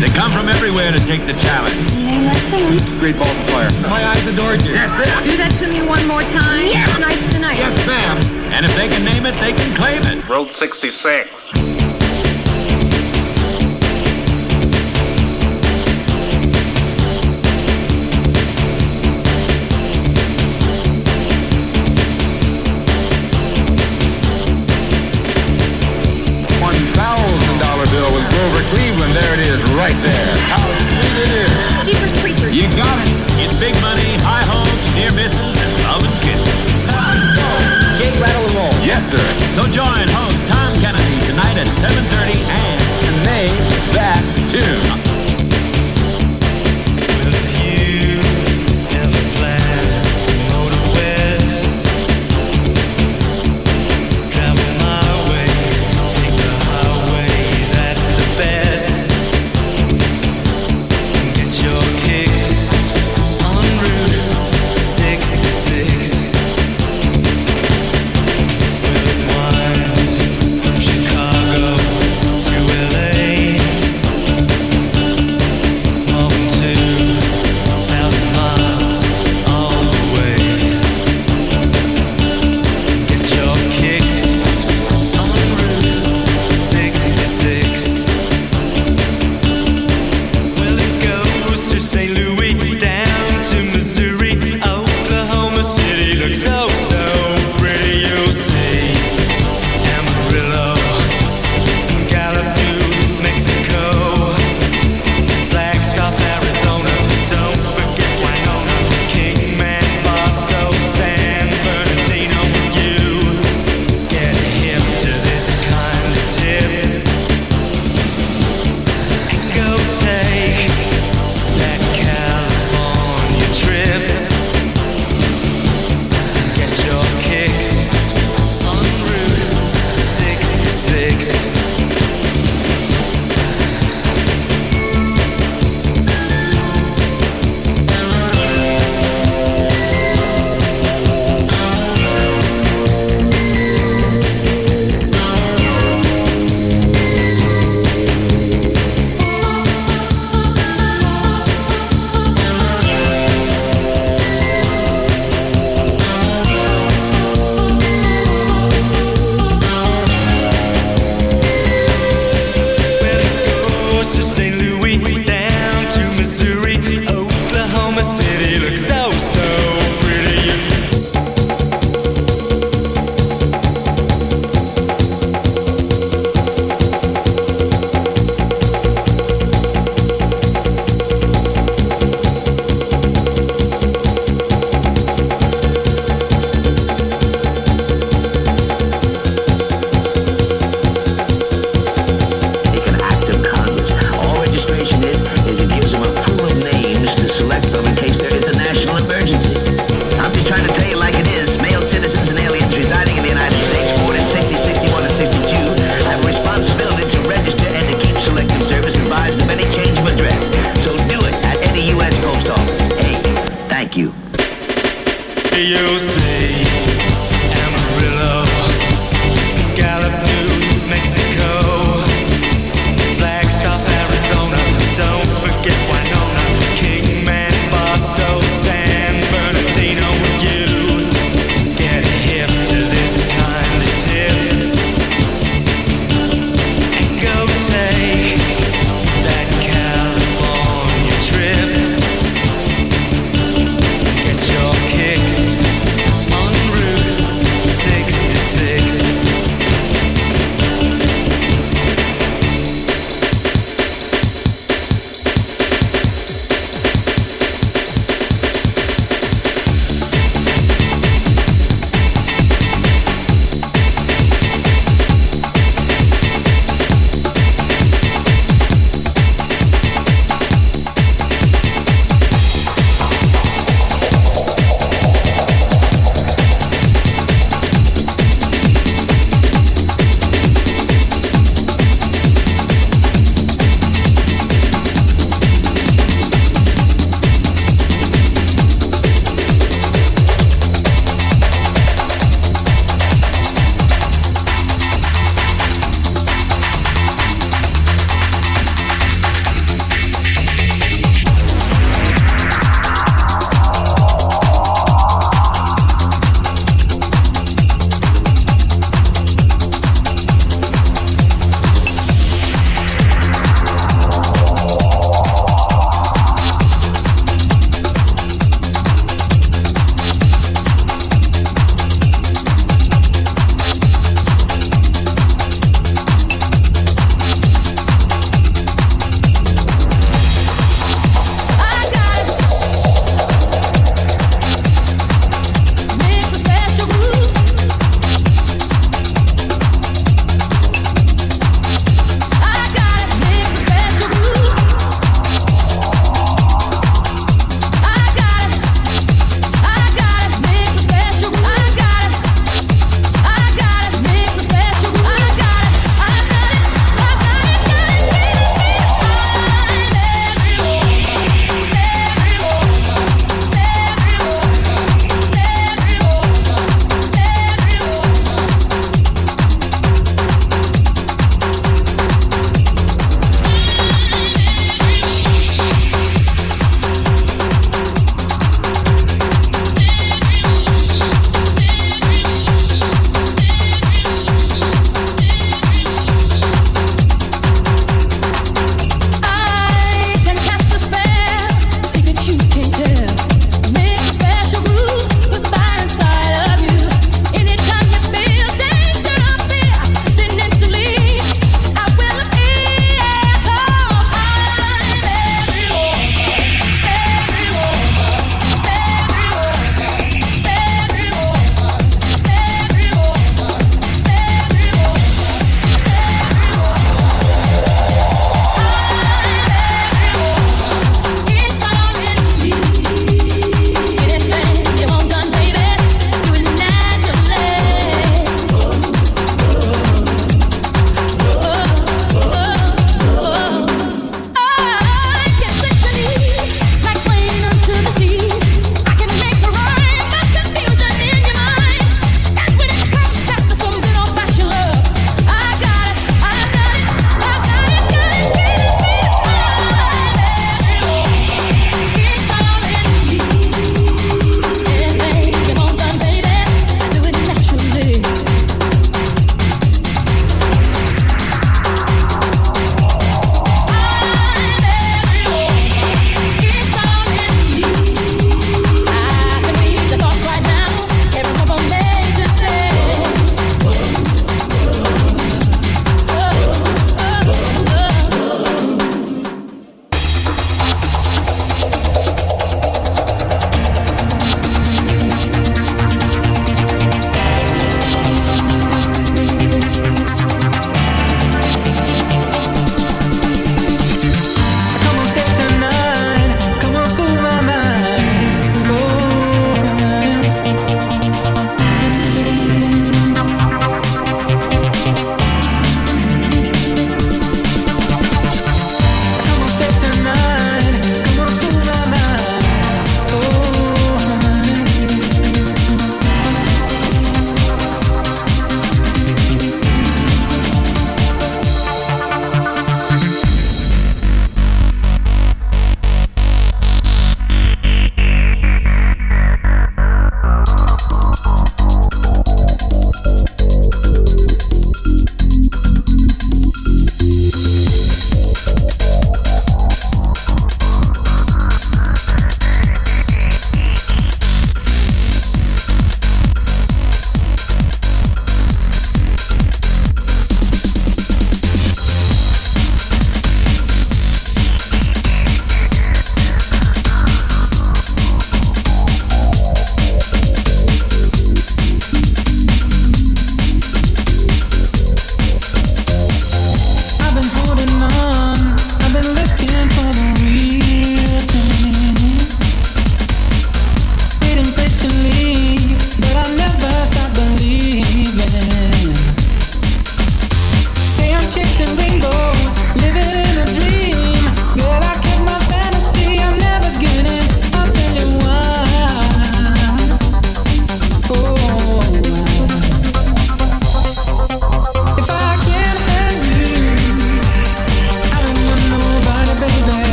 They come from everywhere to take the challenge. Name that tune. Great ball player. My eyes adored you. That's it. Do that to me one more time. Yeah. Tonight's the night. Yes, ma'am. And if they can name it, they can claim it. Road 66. So join host Tom Kennedy tonight at 7.30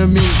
in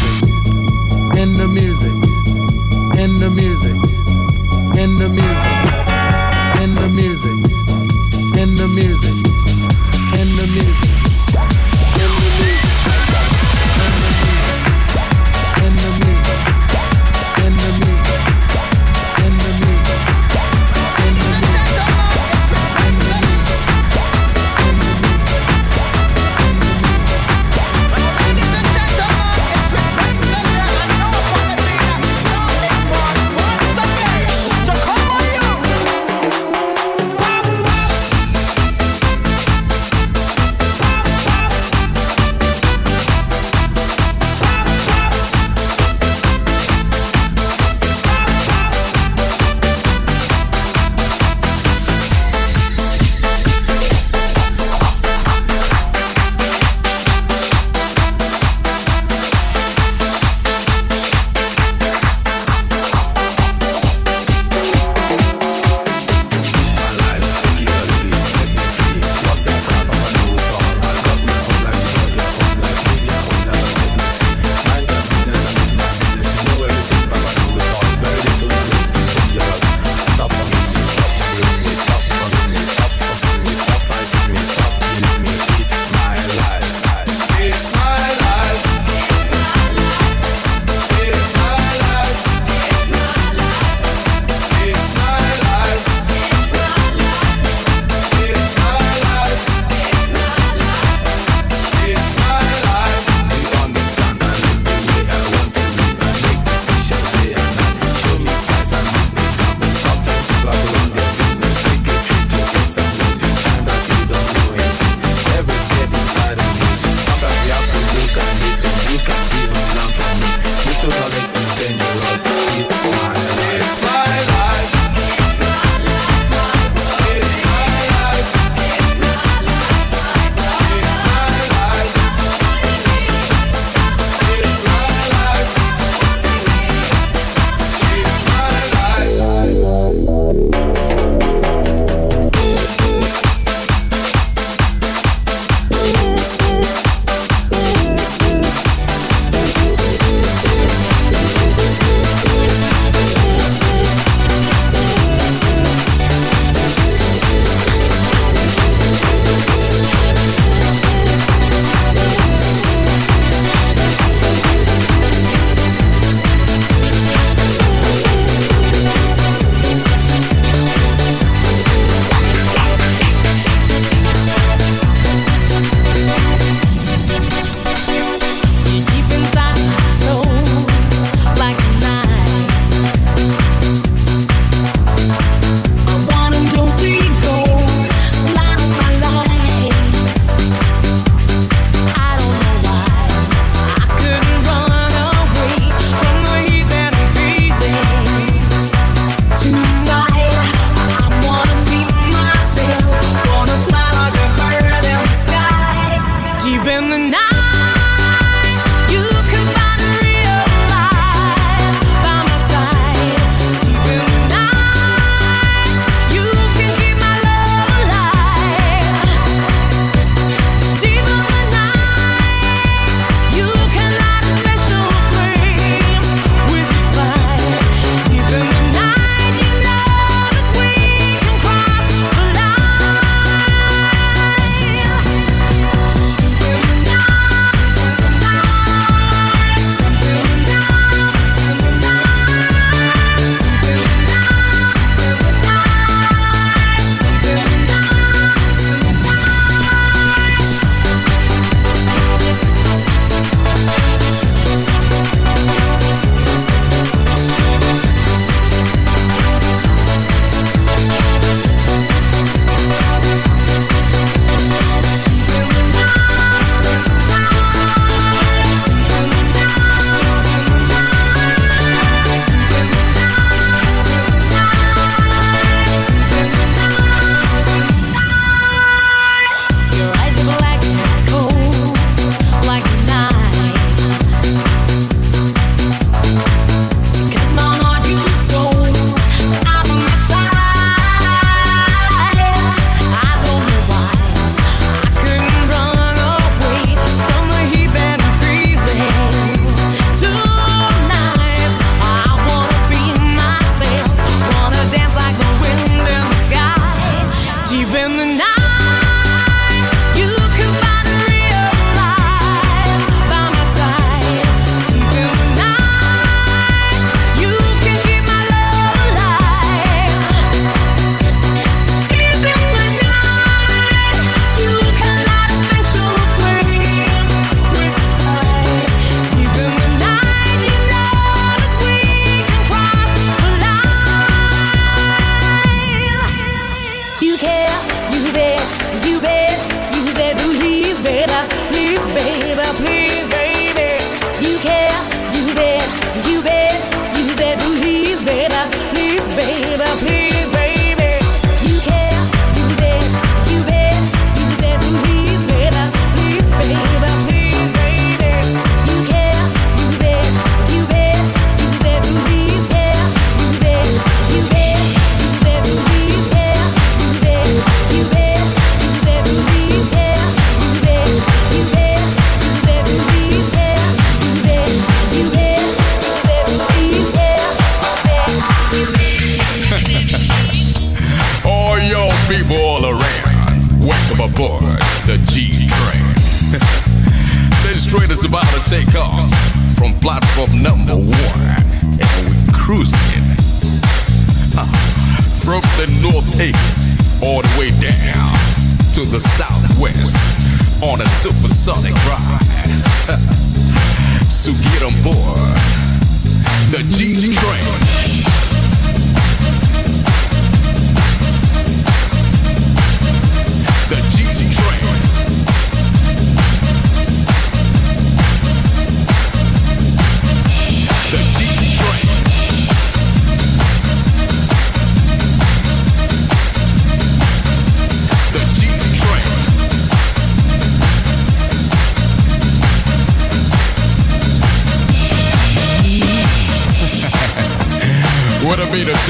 in the night.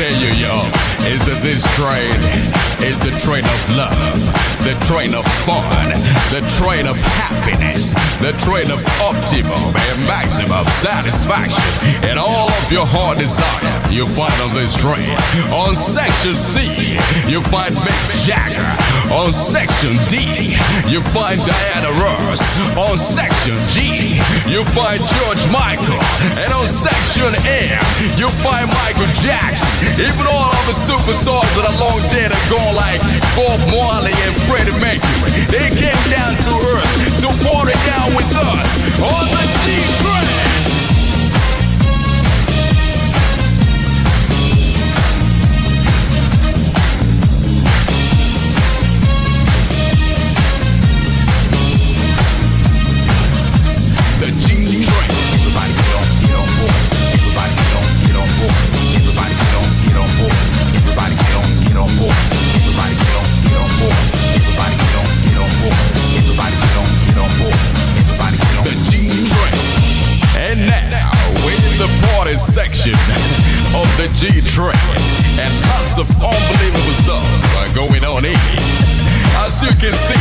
Tell you, y'all, is that this train is the train of love, the train of fun, the train of happiness, the train of optimum and maximum satisfaction, and all of your heart desire you find on this train. On section C, you find Mick Jagger. On section D, you find Diana Ross. On section G, you find George Michael. And on section M, you find Michael Jackson. Even all of superstars that are long dead and gone like Bob Marley and Freddie Mercury. They came down to earth to party down with us on the G-Train. Of the G train, and lots of unbelievable stuff going on here. As you can see,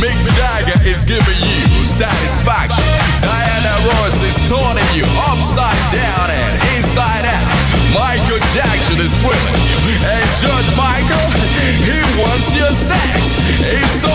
Mick Jagger is giving you satisfaction. Diana Ross is turning you upside down and inside out. Michael Jackson is thrilling you. And George Michael, he wants your sex. It's all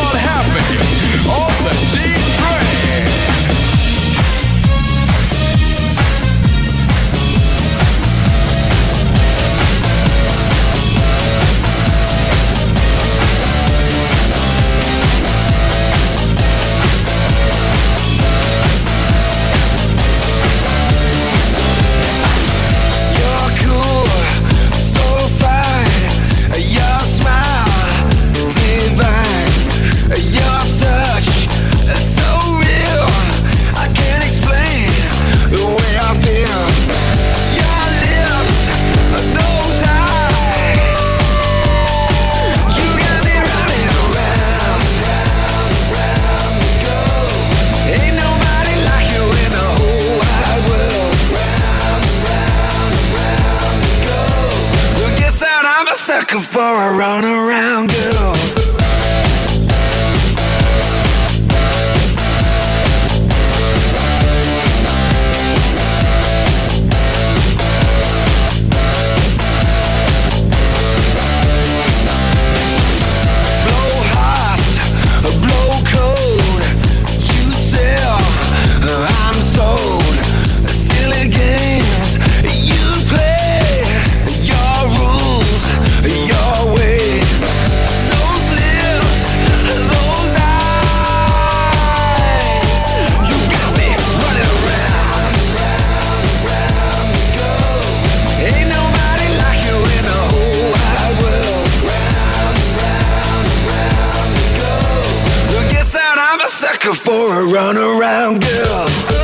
sucker for a runaround girl.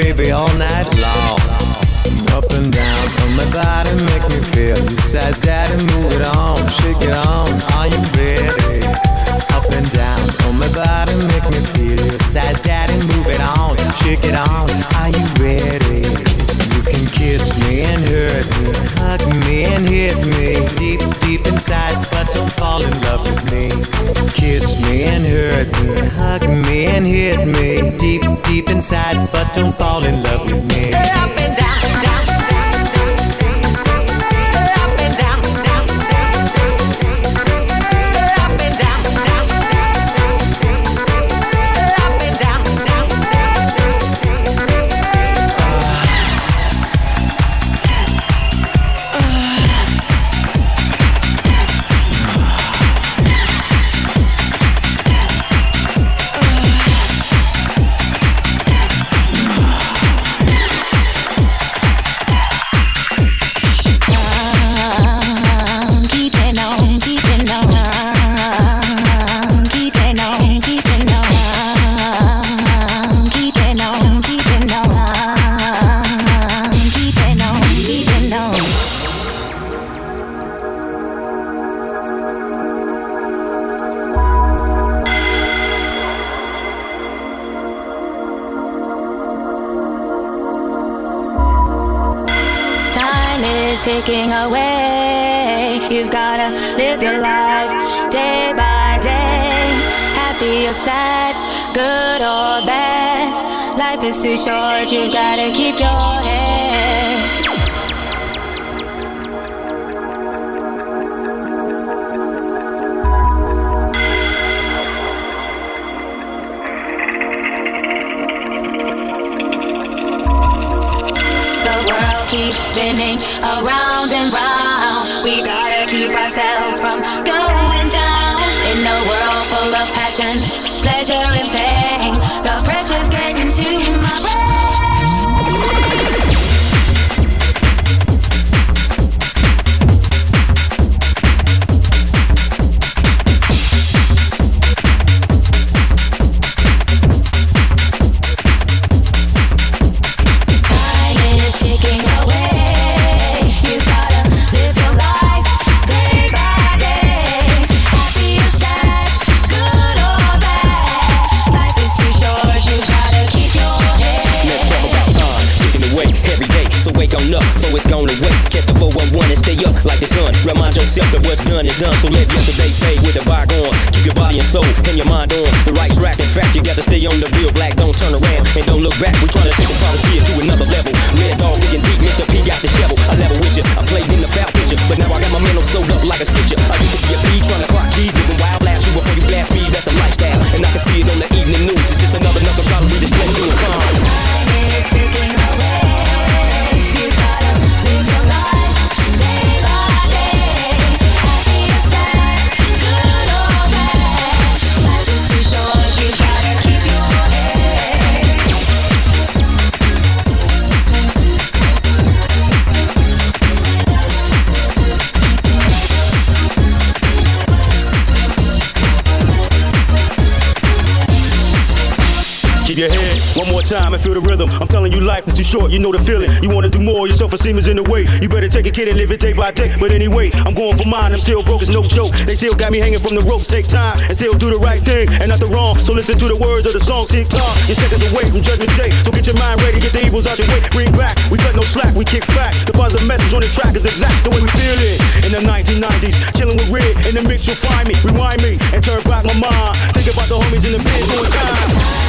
Baby, all night long. Too short, you've gotta keep your head. Like. I used to be a bee trying to and feel the rhythm. I'm telling you, life is too short, you know the feeling. You wanna do more, your self esteem is in the way. You better take a kid and live it day by day. But anyway, I'm going for mine, I'm still broke, it's no joke. They still got me hanging from the ropes. Take time and still do the right thing and not the wrong. So listen to the words of the song, tick tock. You're seconds away from judgment day. So get your mind ready, get the evils out your way. Bring back, we cut no slack, we kick back. The positive message on the track is exact the way we feel it. In the 1990s, chilling with Red, in the mix you'll find me. Rewind me and turn back my mind. Think about the homies in the bed doing time.